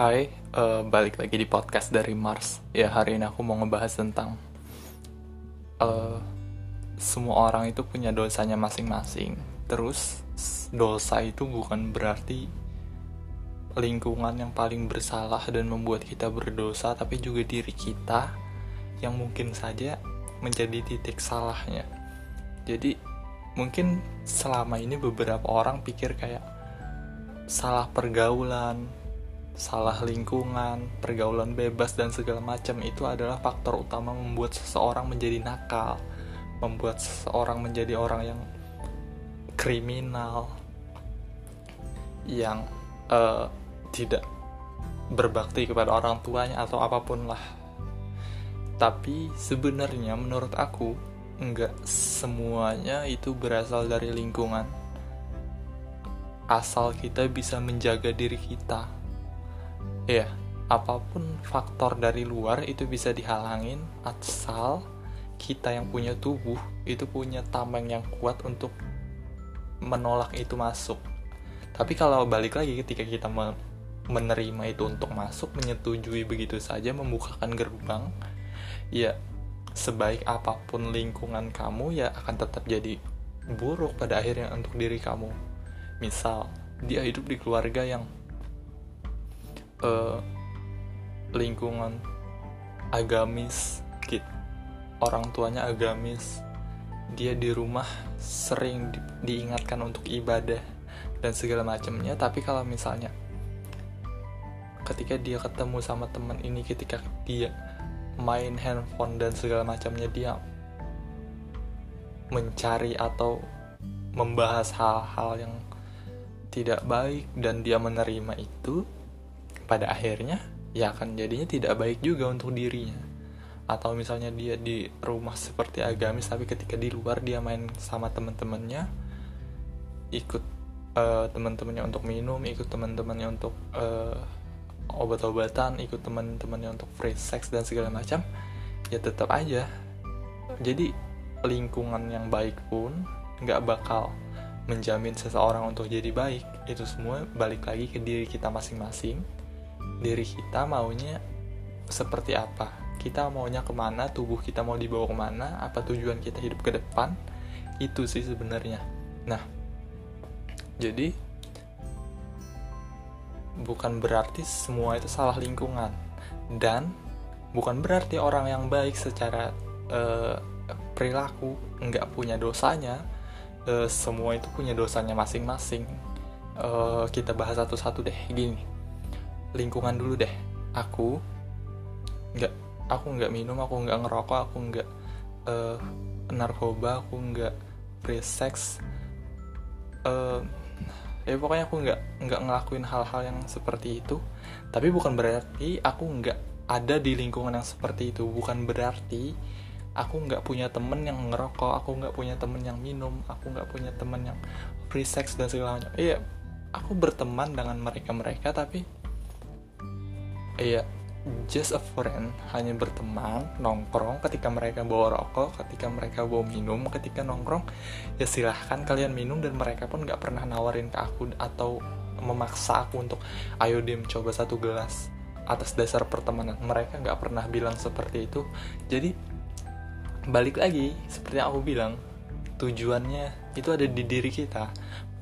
Hai, uh, balik lagi di podcast dari Mars. Ya hari ini aku mau ngebahas tentang uh, semua orang itu punya dosanya masing-masing. Terus dosa itu bukan berarti lingkungan yang paling bersalah dan membuat kita berdosa, tapi juga diri kita yang mungkin saja menjadi titik salahnya. Jadi mungkin selama ini beberapa orang pikir kayak salah pergaulan, salah lingkungan, pergaulan bebas dan segala macam itu adalah faktor utama membuat seseorang menjadi nakal, membuat seseorang menjadi orang yang kriminal, yang uh, tidak berbakti kepada orang tuanya atau apa pun lah. Tapi sebenarnya menurut aku nggak semuanya itu berasal dari lingkungan. Asal kita bisa menjaga diri kita. Ya apa pun faktor dari luar itu bisa dihalangin. Asal kita yang punya tubuh itu punya tameng yang kuat untuk menolak itu masuk. Tapi kalau balik lagi ketika kita menerima itu untuk masuk menyetujui begitu saja membukakan gerbang ya sebaik apa pun lingkungan kamu ya akan tetap jadi buruk pada akhirnya untuk diri kamu. Misal dia hidup di keluarga yang uh, lingkungan agamis gitu orang tuanya agamis. Dia di rumah sering di, diingatkan untuk ibadah dan segala macamnya. Tapi kalau misalnya ketika dia ketemu sama teman ini ketika dia main handphone dan segala macamnya dia mencari atau membahas hal-hal yang tidak baik dan dia menerima itu pada akhirnya ya akan jadinya tidak baik juga untuk dirinya. Atau misalnya dia di rumah seperti agamis tapi ketika di luar dia main sama teman-temannya ikut uh, teman-temannya untuk minum ikut teman-temannya untuk uh, obat-obatan ikut teman-temannya untuk free sex dan segala macam ya tetap aja. Jadi lingkungan yang baik pun nggak bakal menjamin seseorang untuk jadi baik. Itu semua balik lagi ke diri kita masing-masing. Diri kita maunya seperti apa? Kita maunya ke mana? Tubuh kita mau dibawa ke mana? Apa tujuan kita hidup ke depan? Itu sih sebenarnya. Nah jadi bukan berarti semua itu salah lingkungan. Dan bukan berarti orang yang baik secara uh, perilaku nggak punya dosanya. Uh, semua itu punya dosanya masing-masing. Uh, kita bahas satu-satu deh. Gini lingkungan dulu deh. Aku nggak aku nggak minum aku nggak ngerokok aku nggak narkoba aku nggak free sex ya pokoknya aku nggak nggak ngelakuin hal-hal yang seperti itu. Tapi bukan berarti aku nggak ada di lingkungan yang seperti itu. Bukan berarti aku nggak punya temen yang ngerokok aku nggak punya temen yang minum aku nggak punya temen yang free sex dan segala macam. Iya aku berteman dengan mereka mereka tapi iya just a friend hanya berteman nongkrong ketika mereka bawa rokok ketika mereka bawa minum ketika nongkrong ya silahkan kalian minum dan mereka pun nggak pernah nawarin ke aku atau memaksa aku untuk ayo dim coba satu gelas atas dasar pertemanan. Mereka nggak pernah bilang seperti itu. Jadi balik lagi seperti yang aku bilang tujuannya itu ada di diri kita.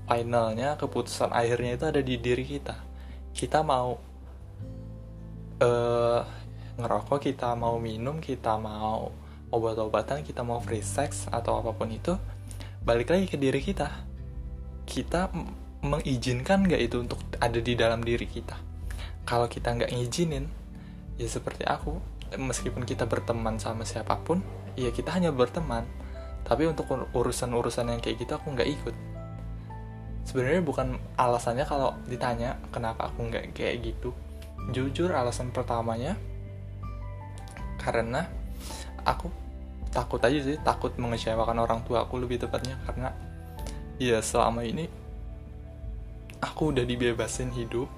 Finalnya keputusan akhirnya itu ada di diri kita. Kita mau uh, ngerokok kita mau minum kita mau obat-obatan kita mau free sex atau apa pun itu balik lagi ke diri kita. Kita mengizinkan nggak itu untuk ada di dalam diri kita? Kalau kita nggak ngizinin ya seperti aku meskipun kita berteman sama siapa pun ya kita hanya berteman. Tapi untuk urusan-urusan yang kayak gitu aku nggak ikut. Sebenarnya bukan alasannya kalau ditanya kenapa aku nggak kayak gitu jujur alasan pertamanya karena aku takut aja sih takut mengecewakan orang tua aku lebih tepatnya. Karena ya selama ini aku udah dibebasin hidup.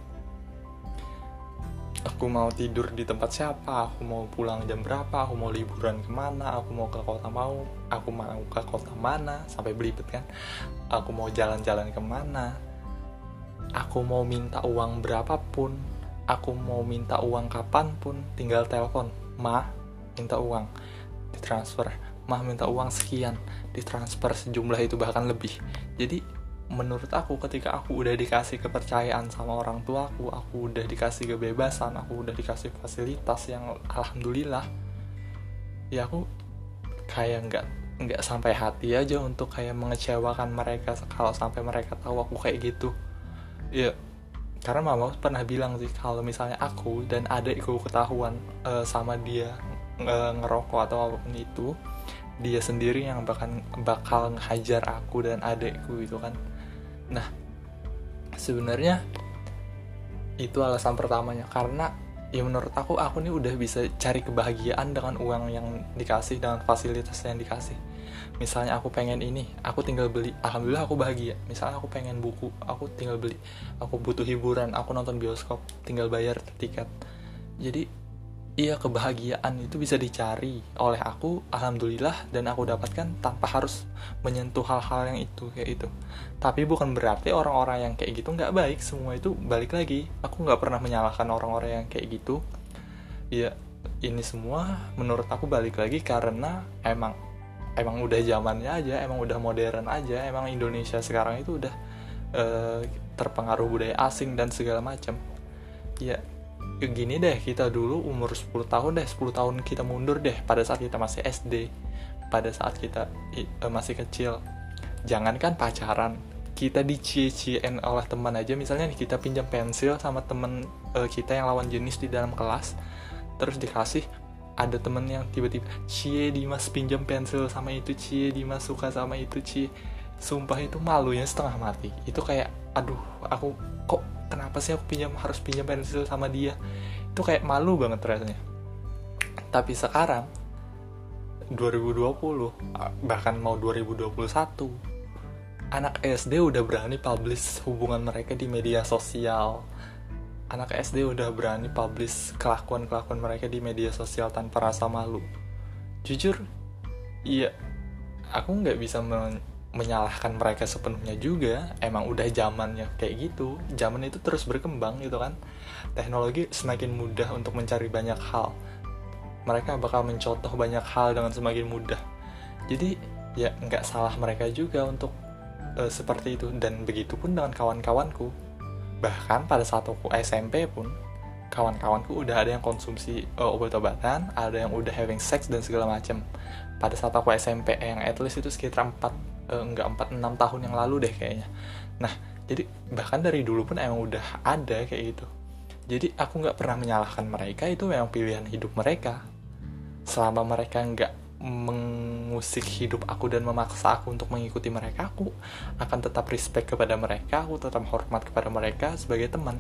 Aku mau tidur di tempat siapa aku mau pulang jam berapa aku mau liburan ke mana aku mau ke kota mau aku mau ke kota mana sampai belibet kan. Aku mau jalan-jalan ke mana. Aku mau minta uang berapapun aku mau minta uang kapan pun tinggal telepon. Mah minta uang. Ditransfer. Mah minta uang sekian. Ditransfer sejumlah itu bahkan lebih. Jadi menurut aku ketika aku udah dikasih kepercayaan sama orang tua aku aku udah dikasih kebebasan aku udah dikasih fasilitas yang alhamdulillah ya aku kayak nggak nggak sampai hati aja untuk kayak mengecewakan mereka. Kalau sampai mereka tahu aku kayak gitu ya karena mama pernah bilang sih kalau misalnya aku dan adikku ketahuan uh, sama dia uh, ngerokok atau apa pun itu dia sendiri yang bakal bakal ngehajar aku dan adikku itu kan. Nah sebenarnya itu alasan pertamanya. Karena ya menurut aku aku nih udah bisa cari kebahagiaan dengan uang yang dikasih dengan fasilitas yang dikasih misalnya aku pengen ini aku tinggal beli. Alhamdulillah aku bahagia. Misalnya aku pengen buku aku tinggal beli. Aku butuh hiburan aku nonton bioskop tinggal bayar tiket. Jadi iya kebahagiaan itu bisa dicari oleh aku alhamdulillah dan aku dapatkan tanpa harus menyentuh hal-hal yang itu kayak itu tapi bukan berarti orang-orang yang kayak gitu nggak baik. Semua itu balik lagi. Aku nggak pernah menyalahkan orang-orang yang kayak gitu. Ya ini semua menurut aku balik lagi karena emang emang udah zamannya aja emang udah modern aja emang Indonesia sekarang itu udah uh, terpengaruh budaya asing dan segala macam. Ya gini deh kita dulu umur 10 tahun deh 10 tahun kita mundur deh pada saat kita masih SD pada saat kita uh, masih kecil. Jangankan pacaran kita dicie-ciein oleh teman aja. Misalnya nih kita pinjam pensil sama temen uh, kita yang lawan jenis di dalam kelas terus dikasih ada temen yang tiba-tiba cie Dimas pinjam pensil sama itu cie Dimas suka sama itu cie. Sumpah itu malunya setengah mati. Itu kayak aduh aku kok kenapa sih aku pinjam harus pinjam pensil sama dia? Itu kayak malu banget rasanya. Tapi sekarang 2020 bahkan mau 2021 anak SD udah berani publish hubungan mereka di media sosial anak SD udah berani publish kelakuan-kelakuan mereka di media sosial tanpa rasa malu. Jujur iya. Aku nggak bisa menyalahkan mereka sepenuhnya juga. Emang udah zamannya kayak gitu. Zaman itu terus berkembang gitu kan. Teknologi semakin mudah untuk mencari banyak hal. Mereka bakal mencontoh banyak hal dengan semakin mudah. Jadi ya nggak salah mereka juga untuk uh, seperti itu. Dan begitu pun dengan kawan-kawanku bahkan pada saat aku SMP pun kawan-kawanku udah ada yang konsumsi uh, obat-obatan ada yang udah having sex dan segala macam pada saat aku SMP yang at least itu sekitar 4 uh, enggak 4 6 tahun yang lalu deh kayaknya. Nah, jadi bahkan dari dulu pun emang udah ada kayak gitu. Jadi aku nggak pernah menyalahkan mereka itu memang pilihan hidup mereka. Selama mereka nggak mengusik hidup aku dan memaksa aku untuk mengikuti mereka, aku akan tetap respect kepada mereka, aku tetap hormat kepada mereka sebagai teman.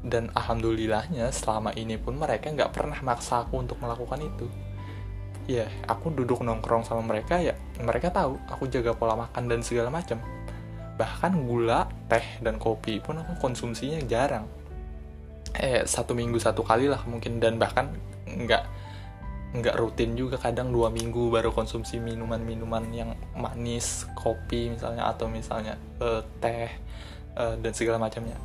Dan alhamdulillahnya selama ini pun mereka nggak pernah maksa aku untuk melakukan itu. Ya aku duduk nongkrong sama mereka ya mereka tahu aku jaga pola makan dan segala macam. Bahkan gula teh dan kopi pun aku konsumsinya jarang. Eh satu minggu satu kali lah mungkin dan bahkan nggak nggak rutin juga kadang dua minggu baru konsumsi minuman-minuman yang manis kopi misalnya atau misalnya uh, teh uh, dan segala macamnya.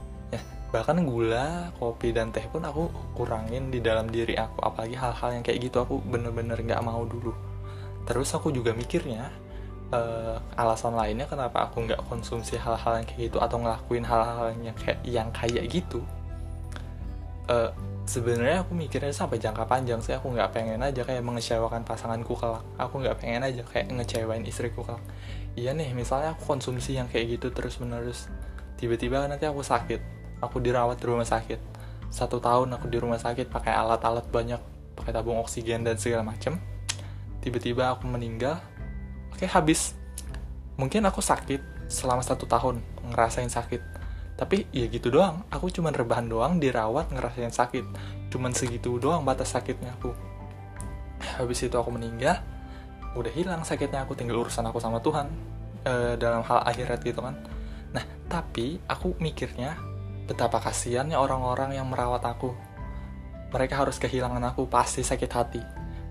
Bahkan gula kopi dan teh pun aku kurangin di dalam diri aku. Apalagi hal-hal yang kayak gitu aku bener-bener nggak mau dulu. Terus aku juga mikirnya uh, alasan lainnya kenapa aku nggak konsumsi hal-hal yang kayak gitu atau ngelakuin hal-hal yang kayak yang kayak gitu uh, sebenarnya aku mikirnya sampai jangka panjang sih aku nggak pengen aja kayak mengecewakan pasanganku kelak. Aku nggak pengen aja kayak ngecewain istriku kelak. Iya nih misalnya aku konsumsi yang kayak gitu terus menerus tiba-tiba nanti aku sakit aku dirawat di rumah sakit. Satu tahun aku di rumah sakit pakai alat-alat banyak pakai tabung oksigen dan segala macem. Tiba-tiba aku meninggal oke habis. Mungkin aku sakit selama satu tahun ngerasain sakit tapi ya gitu doang aku cuman rebahan doang dirawat ngerasain sakit cuman segitu doang batas sakitnya aku habis itu aku meninggal udah hilang sakitnya aku tinggal urusan aku sama Tuhan e, dalam hal akhirat gitu kan nah tapi aku mikirnya Betapa kasihannya orang-orang yang merawat aku. Mereka harus kehilangan aku, pasti sakit hati.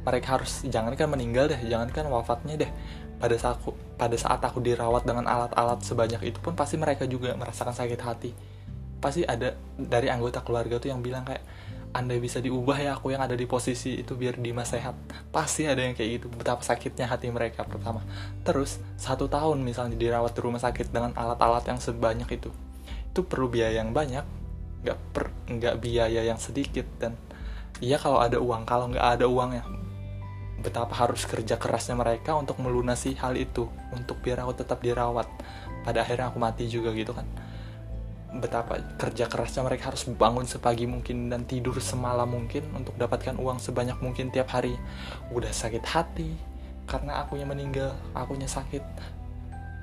Mereka harus jangankan meninggal deh, jangankan wafatnya deh. Pada saat aku, pada saat aku dirawat dengan alat-alat sebanyak itu pun pasti mereka juga merasakan sakit hati. pasti ada dari anggota keluarga tuh yang bilang kayak anda bisa diubah ya aku yang ada di posisi itu biar Dimas sehat pasti ada yang kayak gitu betapa sakitnya hati mereka pertama terus satu tahun misalnya dirawat di rumah sakit dengan alat-alat yang sebanyak itu itu perlu biaya yang banyak nggak per nggak biaya yang sedikit dan iya kalau ada uang kalau nggak ada uangnya betapa harus kerja kerasnya mereka untuk melunasi hal itu untuk biar aku tetap dirawat. Pada akhirnya aku mati juga gitu kan. Betapa kerja kerasnya mereka harus bangun sepagi mungkin dan tidur semalam mungkin untuk dapatkan uang sebanyak mungkin tiap hari. Udah sakit hati karena akunya meninggal akunya sakit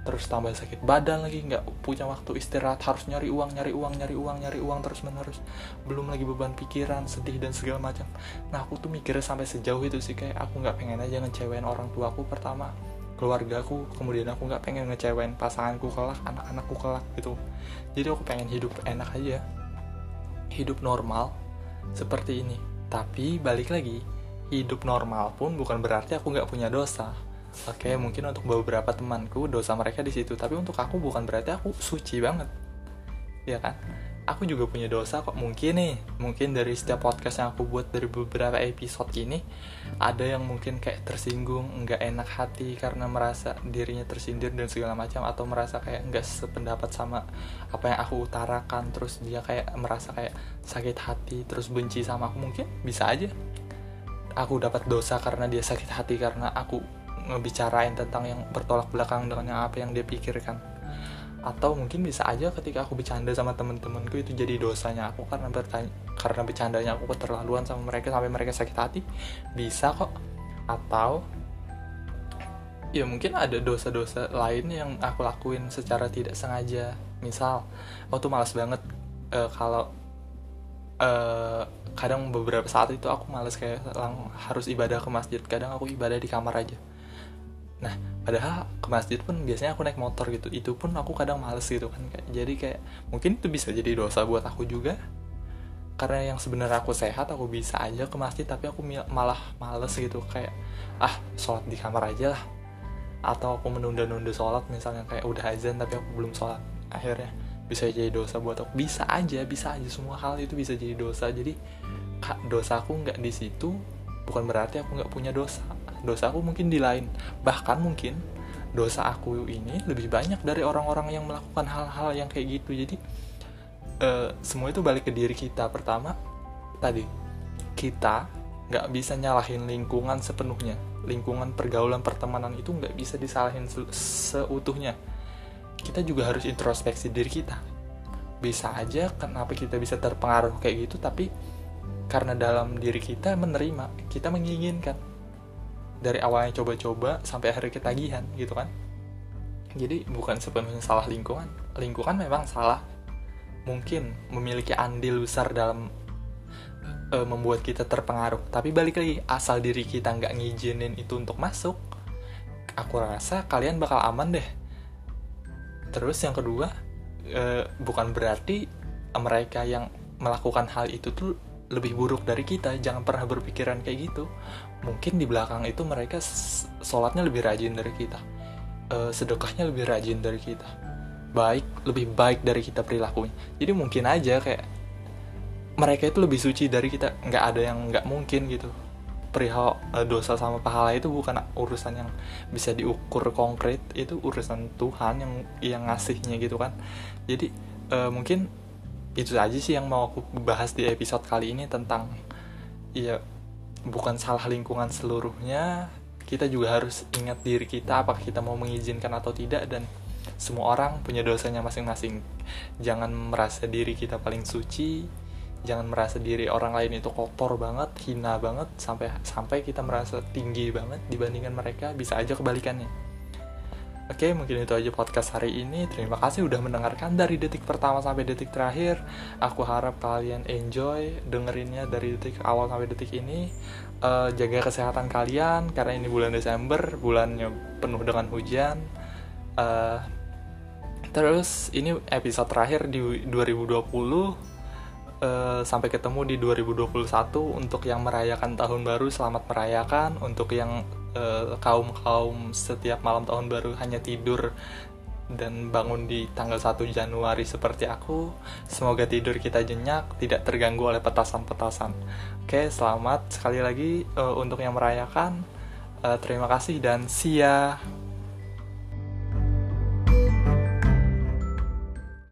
terus tambah sakit badan lagi nggak punya waktu istirahat harus nyari uang nyari uang nyari uang nyari uang terus menerus belum lagi beban pikiran sedih dan segala macam. Nah aku tuh mikirnya sampai sejauh itu sih kayak aku nggak pengen aja ngecewain orang tuaku pertama. Keluargaku kemudian aku nggak pengen ngecewain pasanganku kelak anak-anakku kelak gitu. Jadi aku pengen hidup enak aja. Hidup normal seperti ini. Tapi balik lagi hidup normal pun bukan berarti aku nggak punya dosa oke mungkin untuk beberapa temanku dosa mereka di situ. Tapi untuk aku bukan berarti aku suci banget. Ya kan? Aku juga punya dosa kok. Mungkin nih mungkin dari setiap podcast yang aku buat dari beberapa episode ini ada yang mungkin kayak tersinggung nggak enak hati karena merasa dirinya tersindir dan segala macam atau merasa kayak nggak sependapat sama apa yang aku utarakan terus dia kayak merasa kayak sakit hati terus benci sama aku mungkin bisa aja. Aku dapat dosa karena dia sakit hati karena aku ngebicarain tentang yang bertolak belakang dengan apa yang dia pikirkan. Atau mungkin bisa aja ketika aku bercanda sama temen-temenku itu jadi dosanya aku karena bertanya karena bercandanya aku keterlaluan sama mereka sampai mereka sakit hati bisa kok. Atau ya mungkin ada dosa-dosa lain yang aku lakuin secara tidak sengaja. Misal aku tuh malas banget uh, kalau uh, kadang beberapa saat itu aku males kayak lang harus ibadah ke masjid. Kadang aku ibadah di kamar aja padahal ke masjid pun biasanya aku naik motor gitu. Itu pun aku kadang males gitu kan jadi kayak mungkin itu bisa jadi dosa buat aku juga. Karena yang sebenarnya aku sehat aku bisa aja ke masjid tapi aku malah males gitu. Kayak ah sholat di kamar aja lah. Atau aku menunda-nunda sholat misalnya kayak udah azan tapi aku belum sholat akhirnya bisa jadi dosa buat aku. Bisa aja bisa aja. Semua hal itu bisa jadi dosa. Jadi dosa aku nggak di situ bukan berarti aku nggak punya dosa dosa aku mungkin di lain. Bahkan mungkin dosa aku ini lebih banyak dari orang-orang yang melakukan hal-hal yang kayak gitu. Jadi uh, semua itu balik ke diri kita. Pertama tadi kita nggak bisa nyalahin lingkungan sepenuhnya. Lingkungan pergaulan pertemanan itu nggak bisa disalahin se seutuhnya. Kita juga harus introspeksi diri kita. Bisa aja kenapa kita bisa terpengaruh kayak gitu tapi karena dalam diri kita menerima kita menginginkan dari awalnya coba-coba sampai akhirnya ketagihan gitu kan. Jadi bukan sepenuhnya salah lingkungan. Lingkungan memang salah. Mungkin memiliki andil besar dalam e, membuat kita terpengaruh. Tapi balik lagi asal diri kita nggak ngizinin itu untuk masuk aku rasa kalian bakal aman deh. Terus yang kedua e, bukan berarti mereka yang melakukan hal itu tuh lebih buruk dari kita jangan pernah berpikiran kayak gitu. Mungkin di belakang itu mereka sholatnya lebih rajin dari kita. Uh, sedekahnya lebih rajin dari kita. Baik lebih baik dari kita perilakunya. Jadi mungkin aja kayak mereka itu lebih suci dari kita. Nggak ada yang nggak mungkin gitu. Perihal uh, dosa sama pahala itu bukan urusan yang bisa diukur konkret. Itu urusan Tuhan yang yang ngasihnya gitu kan. Jadi uh, mungkin itu aja sih yang mau aku bahas di episode kali ini tentang ya bukan salah lingkungan seluruhnya. Kita juga harus ingat diri kita apakah kita mau mengizinkan atau tidak dan semua orang punya dosanya masing-masing. Jangan merasa diri kita paling suci jangan merasa diri orang lain itu kotor banget hina banget sampai sampai kita merasa tinggi banget dibandingkan mereka bisa aja kebalikannya Oke, mungkin itu aja podcast hari ini. Terima kasih udah mendengarkan dari detik pertama sampai detik terakhir. Aku harap kalian enjoy dengerinnya dari detik awal sampai detik ini. Uh, jaga kesehatan kalian karena ini bulan Desember, bulannya penuh dengan hujan. Uh, terus ini episode terakhir di 2020. Uh, sampai ketemu di 2021 untuk yang merayakan tahun baru selamat merayakan untuk yang eh, kaum kaum setiap malam tahun baru hanya tidur dan bangun di tanggal 1 Januari seperti aku. Semoga tidur kita jenyak, tidak terganggu oleh petasan-petasan. Oke, selamat sekali lagi uh, untuk yang merayakan. Uh, terima kasih dan see ya.